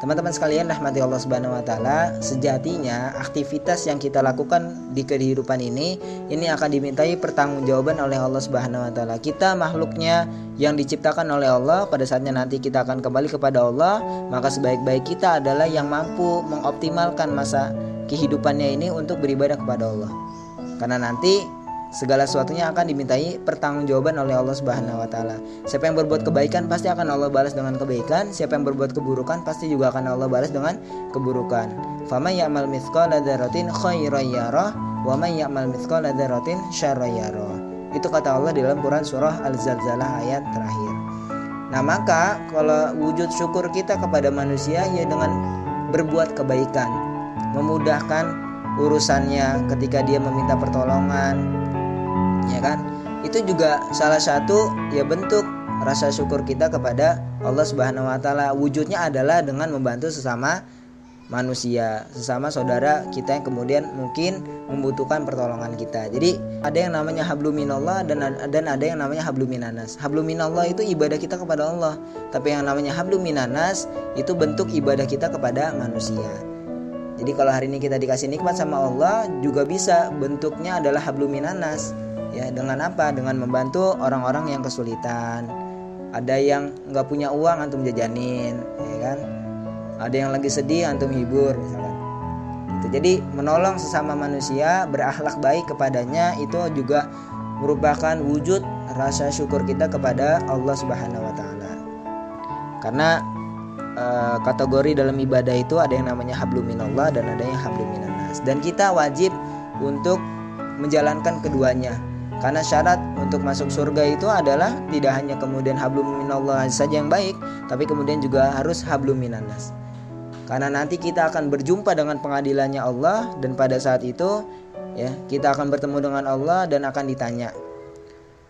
Teman-teman sekalian rahmati Allah Subhanahu wa taala, sejatinya aktivitas yang kita lakukan di kehidupan ini ini akan dimintai pertanggungjawaban oleh Allah Subhanahu wa taala. Kita makhluknya yang diciptakan oleh Allah, pada saatnya nanti kita akan kembali kepada Allah, maka sebaik-baik kita adalah yang mampu mengoptimalkan masa kehidupannya ini untuk beribadah kepada Allah. Karena nanti segala sesuatunya akan dimintai pertanggungjawaban oleh Allah Subhanahu wa taala. Siapa yang berbuat kebaikan pasti akan Allah balas dengan kebaikan, siapa yang berbuat keburukan pasti juga akan Allah balas dengan keburukan. Faman ya'mal mithqala dzarratin khairan yarah wa man ya'mal mithqala dzarratin syarran yarah. Itu kata Allah dalam Quran surah Al-Zalzalah ayat terakhir. Nah, maka kalau wujud syukur kita kepada manusia ya dengan berbuat kebaikan, memudahkan urusannya ketika dia meminta pertolongan, ya kan? Itu juga salah satu ya bentuk rasa syukur kita kepada Allah Subhanahu wa taala. Wujudnya adalah dengan membantu sesama manusia sesama saudara kita yang kemudian mungkin membutuhkan pertolongan kita. Jadi ada yang namanya habluminallah dan dan ada yang namanya habluminanas habluminallah itu ibadah kita kepada Allah tapi yang namanya habluminanas itu bentuk ibadah kita kepada manusia. Jadi kalau hari ini kita dikasih nikmat sama Allah juga bisa bentuknya adalah habluminanas ya dengan apa? Dengan membantu orang-orang yang kesulitan. Ada yang nggak punya uang antum jajanin ya kan? Ada yang lagi sedih antum hibur misalkan. Itu jadi menolong sesama manusia berakhlak baik kepadanya itu juga merupakan wujud rasa syukur kita kepada Allah Subhanahu wa taala. Karena e, kategori dalam ibadah itu ada yang namanya habluminallah dan ada yang habluminanas dan kita wajib untuk menjalankan keduanya karena syarat untuk masuk surga itu adalah tidak hanya kemudian hablum minallah saja yang baik, tapi kemudian juga harus hablum minanas. Karena nanti kita akan berjumpa dengan pengadilannya Allah dan pada saat itu ya kita akan bertemu dengan Allah dan akan ditanya.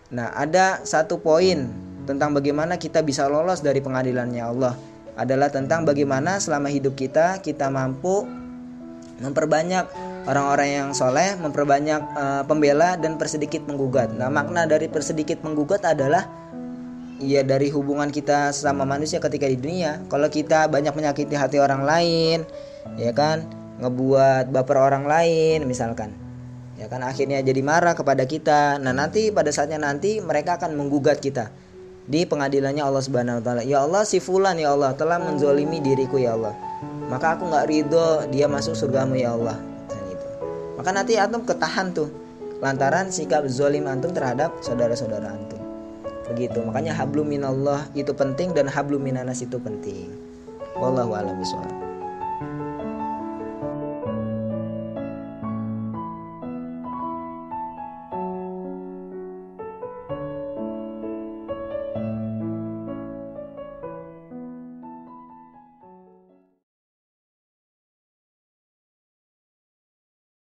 Nah, ada satu poin tentang bagaimana kita bisa lolos dari pengadilannya Allah adalah tentang bagaimana selama hidup kita kita mampu memperbanyak orang-orang yang soleh memperbanyak uh, pembela dan persedikit menggugat. Nah makna dari persedikit menggugat adalah ya dari hubungan kita sama manusia ketika di dunia. Kalau kita banyak menyakiti hati orang lain, ya kan, ngebuat baper orang lain misalkan, ya kan akhirnya jadi marah kepada kita. Nah nanti pada saatnya nanti mereka akan menggugat kita di pengadilannya Allah Subhanahu Wa Taala. Ya Allah si fulan ya Allah telah menzolimi diriku ya Allah. Maka aku nggak ridho dia masuk surgamu ya Allah. Maka nanti antum ketahan tuh lantaran sikap zolim antum terhadap saudara-saudara antum. Begitu. Makanya hablum minallah itu penting dan hablum minanas itu penting. Wallahu a'lam bishawab